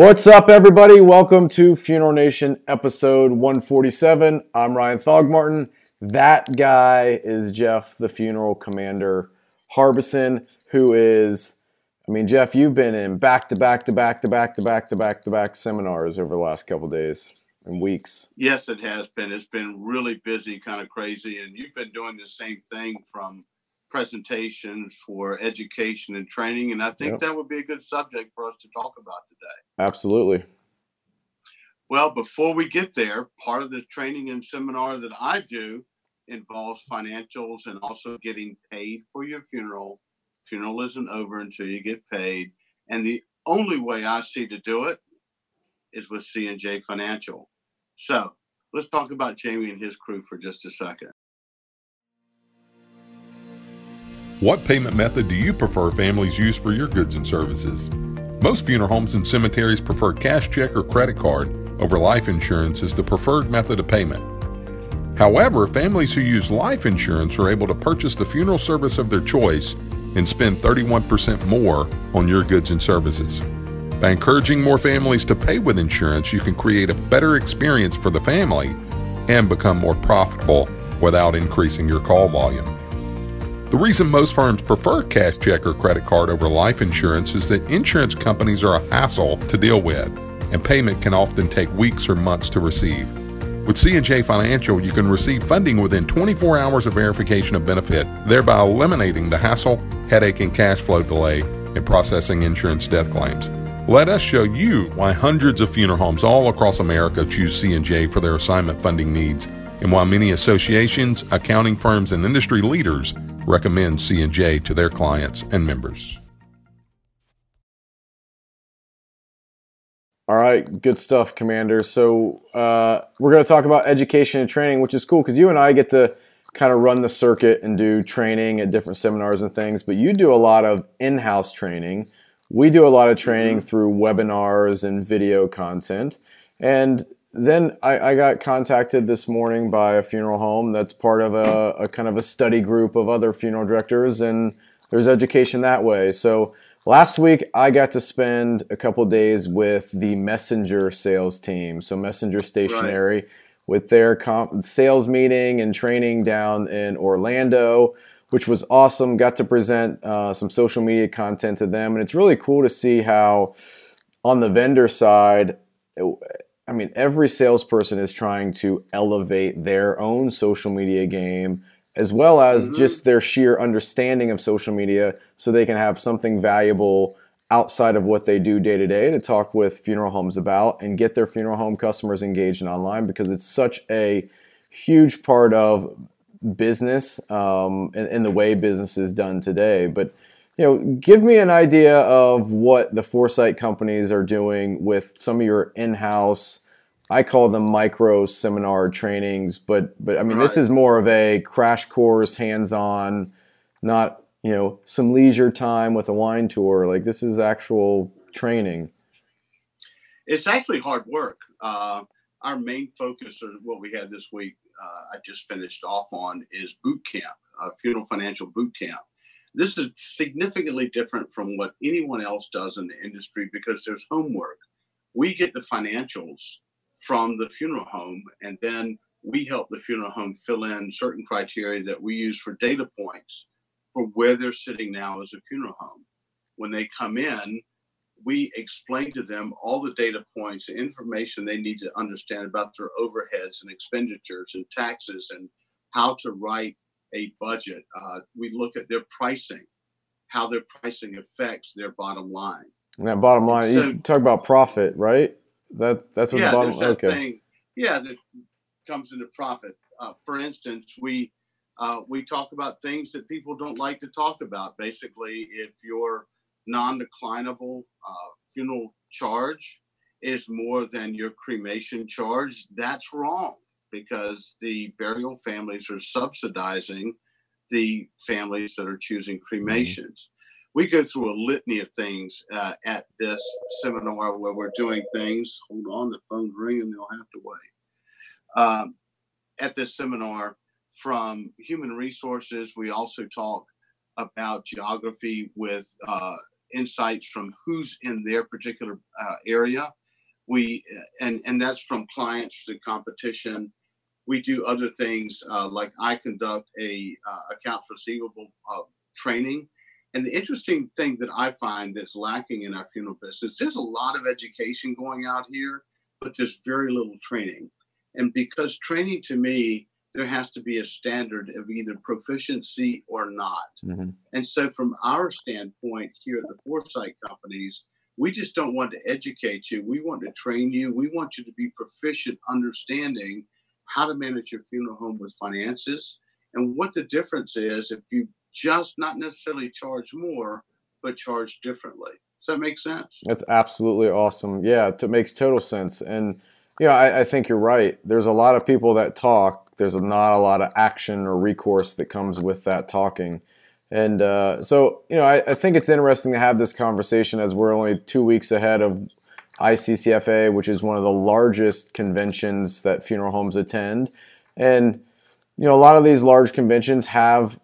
What's up, everybody? Welcome to Funeral Nation episode 147. I'm Ryan Thogmartin. That guy is Jeff, the funeral commander Harbison, who is, I mean, Jeff, you've been in back to back to back to back to back to back to back seminars over the last couple days and weeks. Yes, it has been. It's been really busy, kind of crazy. And you've been doing the same thing from presentations for education and training. And I think yep. that would be a good subject for us to talk about today. Absolutely. Well, before we get there, part of the training and seminar that I do involves financials and also getting paid for your funeral. Funeral isn't over until you get paid. And the only way I see to do it is with C&J Financial. So let's talk about Jamie and his crew for just a second. What payment method do you prefer families use for your goods and services? Most funeral homes and cemeteries prefer cash check or credit card over life insurance as the preferred method of payment. However, families who use life insurance are able to purchase the funeral service of their choice and spend 31% more on your goods and services. By encouraging more families to pay with insurance, you can create a better experience for the family and become more profitable without increasing your call volume. The reason most firms prefer cash check or credit card over life insurance is that insurance companies are a hassle to deal with, and payment can often take weeks or months to receive. With C&J Financial, you can receive funding within 24 hours of verification of benefit, thereby eliminating the hassle, headache, and cash flow delay in processing insurance death claims. Let us show you why hundreds of funeral homes all across America choose C&J for their assignment funding needs, and why many associations, accounting firms, and industry leaders recommend C&J to their clients and members. All right, good stuff, Commander. So uh, we're going to talk about education and training, which is cool because you and I get to kind of run the circuit and do training at different seminars and things. But you do a lot of in-house training. We do a lot of training mm-hmm. through webinars and video content. And then I, I, got contacted this morning by a funeral home that's part of a, a, kind of a study group of other funeral directors, and there's education that way. So last week I got to spend a couple days with the Messenger sales team, so Messenger Stationery, right. with their comp- sales meeting and training down in Orlando. Which was awesome. Got to present uh, some social media content to them, and it's really cool to see how, on the vendor side, it, I mean, every salesperson is trying to elevate their own social media game as well as mm-hmm. just their sheer understanding of social media so they can have something valuable outside of what they do day to day to talk with funeral homes about and get their funeral home customers engaged in online because it's such a huge part of business um, and, and the way business is done today. But you know, give me an idea of what the foresight companies are doing with some of your in-house. I call them micro seminar trainings, but but I mean right. this is more of a crash course, hands-on, not you know some leisure time with a wine tour. Like this is actual training. It's actually hard work. Uh, our main focus, or what we had this week, uh, I just finished off on, is boot camp, uh, funeral financial boot camp. This is significantly different from what anyone else does in the industry because there's homework. We get the financials from the funeral home, and then we help the funeral home fill in certain criteria that we use for data points for where they're sitting now as a funeral home. When they come in, we explain to them all the data points, the information they need to understand about their overheads and expenditures and taxes and how to write a budget. Uh, we look at their pricing, how their pricing affects their bottom line. And that bottom line, so, you talk about profit, right? That that's what yeah, the bottom. There's okay. Thing, yeah, that comes into profit. Uh, for instance, we uh, we talk about things that people don't like to talk about. Basically, if your non-declinable uh, funeral charge is more than your cremation charge, that's wrong because the burial families are subsidizing the families that are choosing mm-hmm. cremations. We go through a litany of things uh, at this seminar where we're doing things. Hold on, the phone's ringing, they'll have to wait. Um, at this seminar, from human resources, we also talk about geography with uh, insights from who's in their particular uh, area. We and and that's from clients to competition. We do other things uh, like I conduct a uh, accounts receivable uh, training. And the interesting thing that I find that's lacking in our funeral business, there's a lot of education going out here, but there's very little training. And because training to me there has to be a standard of either proficiency or not. Mm-hmm. And so, from our standpoint here at the Foresight companies, we just don't want to educate you. We want to train you. We want you to be proficient understanding how to manage your funeral home with finances and what the difference is if you just not necessarily charge more, but charge differently. Does that make sense? That's absolutely awesome. Yeah, it makes total sense. And, yeah, I, I think you're right. There's a lot of people that talk there's not a lot of action or recourse that comes with that talking. And uh, so, you know, I, I, think it's interesting to have this conversation as we're only two weeks ahead of ICCFA, which is one of the largest conventions that funeral homes attend. And, you know, a lot of these large conventions have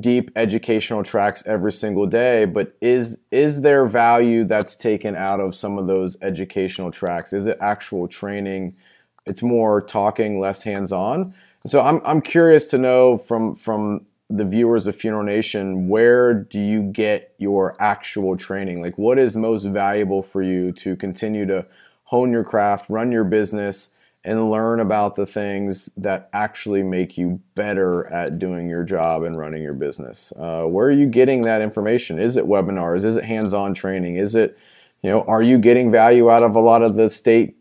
deep educational tracks every single day, but is is there value that's taken out of some of those educational tracks? Is it actual training? It's more talking, less hands-on. So I'm I'm curious to know from from the viewers of Funeral Nation, where do you get your actual training? Like, what is most valuable for you to continue to hone your craft, run your business, and learn about the things that actually make you better at doing your job and running your business? Uh, where are you getting that information? Is it webinars? Is it hands-on training? Is it, you know, are you getting value out of a lot of the state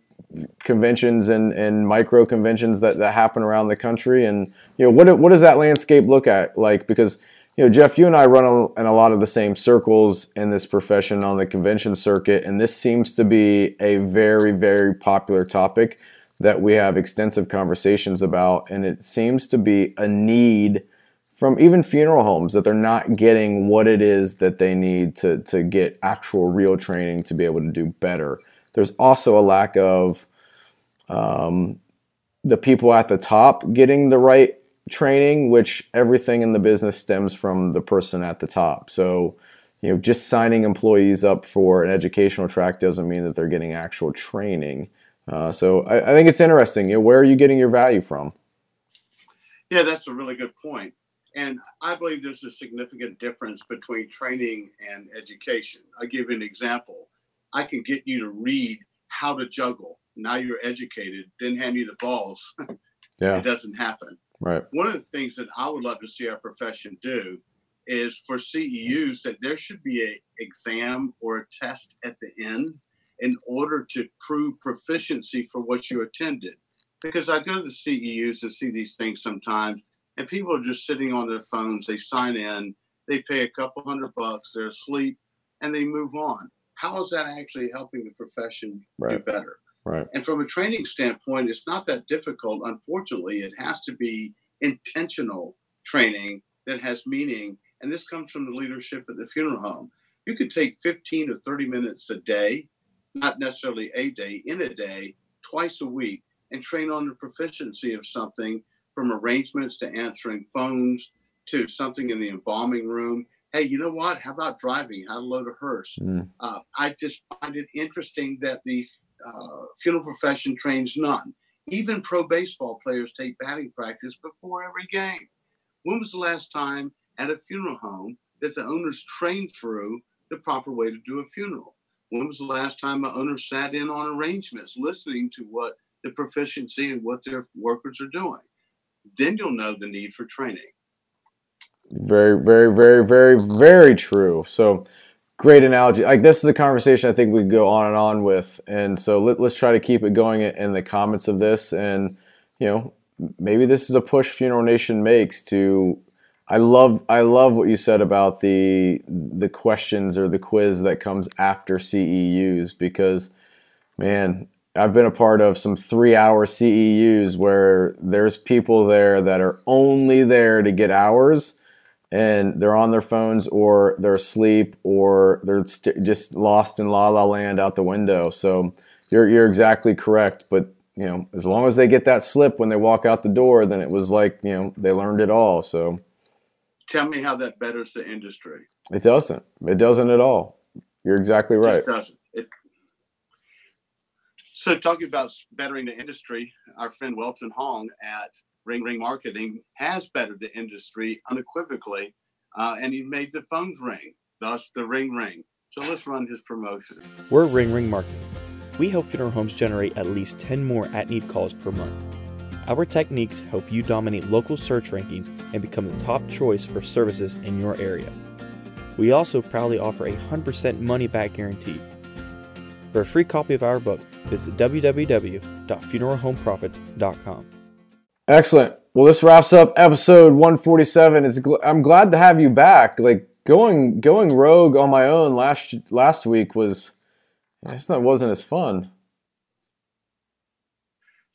conventions and, and micro conventions that, that happen around the country? And you know what what does that landscape look at like? Because you know Jeff you and I run in a lot of the same circles in this profession on the convention circuit and this seems to be a very very popular topic that we have extensive conversations about and it seems to be a need from even funeral homes that they're not getting what it is that they need to to get actual real training to be able to do better there's also a lack of um, the people at the top getting the right training, which everything in the business stems from the person at the top. So, you know, just signing employees up for an educational track doesn't mean that they're getting actual training. Uh, so, I, I, think it's interesting. You know, where are you getting your value from? Yeah, that's a really good point. And I believe there's a significant difference between training and education. I'll give you an example. I can get you to read how to juggle. Now you're educated, then hand you the balls. yeah. It doesn't happen. Right. One of the things that I would love to see our profession do is for CEUs that there should be a exam or a test at the end in order to prove proficiency for what you attended. Because I go to the CEUs and see these things sometimes, and people are just sitting on their phones. They sign in, they pay a couple hundred bucks, they're asleep, and they move on how is that actually helping the profession right. do better? Right. And from a training standpoint, it's not that difficult. Unfortunately, it has to be intentional training that has meaning. And this comes from the leadership at the funeral home. You could take 15 or 30 minutes a day, not necessarily a day, in a day, twice a week, and train on the proficiency of something from arrangements to answering phones to something in the embalming room hey, you know what? How about driving? How to load a hearse? Mm. Uh, I just find it interesting that the uh, funeral profession trains none. Even pro baseball players take batting practice before every game. When was the last time at a funeral home that the owners trained through the proper way to do a funeral? When was the last time an owner sat in on arrangements, listening to what the proficiency and what their workers are doing? Then you'll know the need for training. Very, very, very, very, very true. So great analogy. Like this is a conversation I think we could go on and on with. And so let, us try to keep it going in the comments of this. And, you know, maybe this is a push Funeral Nation makes to I love I love what you said about the the questions or the quiz that comes after CEUs because man, I've been a part of some 3-hour CEUs where there's people there that are only there to get hours and they're on their phones or they're asleep or they're st- just lost in la la land out the window. So you're you're exactly correct. But you know, as long as they get that slip when they walk out the door, then it was like you know they learned it all. So tell me how that betters the industry. It doesn't. It doesn't at all. You're exactly right. It doesn't. It, so talking about bettering the industry, our friend Welton Hong at Ring Ring Marketing has bettered the industry unequivocally, uh, and he made the phones ring, thus the ring ring. So let's run his promotion. We're Ring Ring Marketing. We help funeral homes generate at least 10 more at need calls per month. Our techniques help you dominate local search rankings and become the top choice for services in your area. We also proudly offer a 100% money back guarantee. For a free copy of our book, visit www.funeralhomeprofits.com. Excellent. Well, this wraps up episode 147. It's gl- I'm glad to have you back. Like going going rogue on my own last last week was it's not wasn't as fun.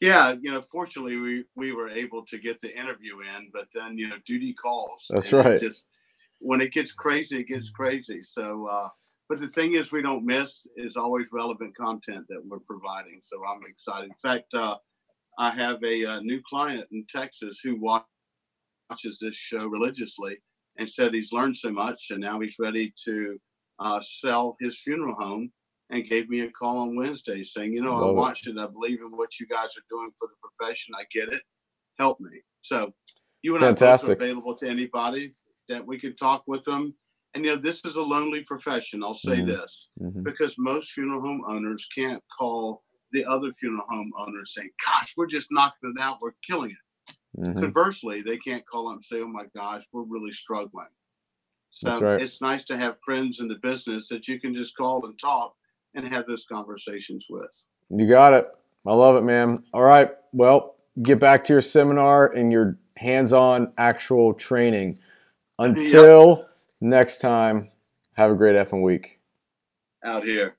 Yeah, you know, fortunately we we were able to get the interview in, but then you know duty calls. That's right. Just when it gets crazy, it gets crazy. So, uh, but the thing is, we don't miss is always relevant content that we're providing. So I'm excited. In fact, uh, I have a, uh new client in Texas who wa- watches this show religiously and said he's learned so much, and now he's ready to uh, sell his funeral home. And gave me a call on Wednesday saying, you know, I Love it. watched it. I believe in what you guys are doing for the profession. I get it. Help me. So you and I both are available to anybody that we can talk with them. And you know, this is a lonely profession. I'll say Mhm. this Mhm. because most funeral home owners can't call the other funeral home owners saying, "Gosh, we're just knocking it out. We're killing it." Mhm. Conversely, they can't call up and say, "Oh my gosh, we're really struggling." So right. it's nice to have friends in the business that you can just call and talk and have those conversations with. You got it. I love it, man. All right. Well, get back to your seminar and your hands-on actual training. Until next time, have a great effing week. Out here.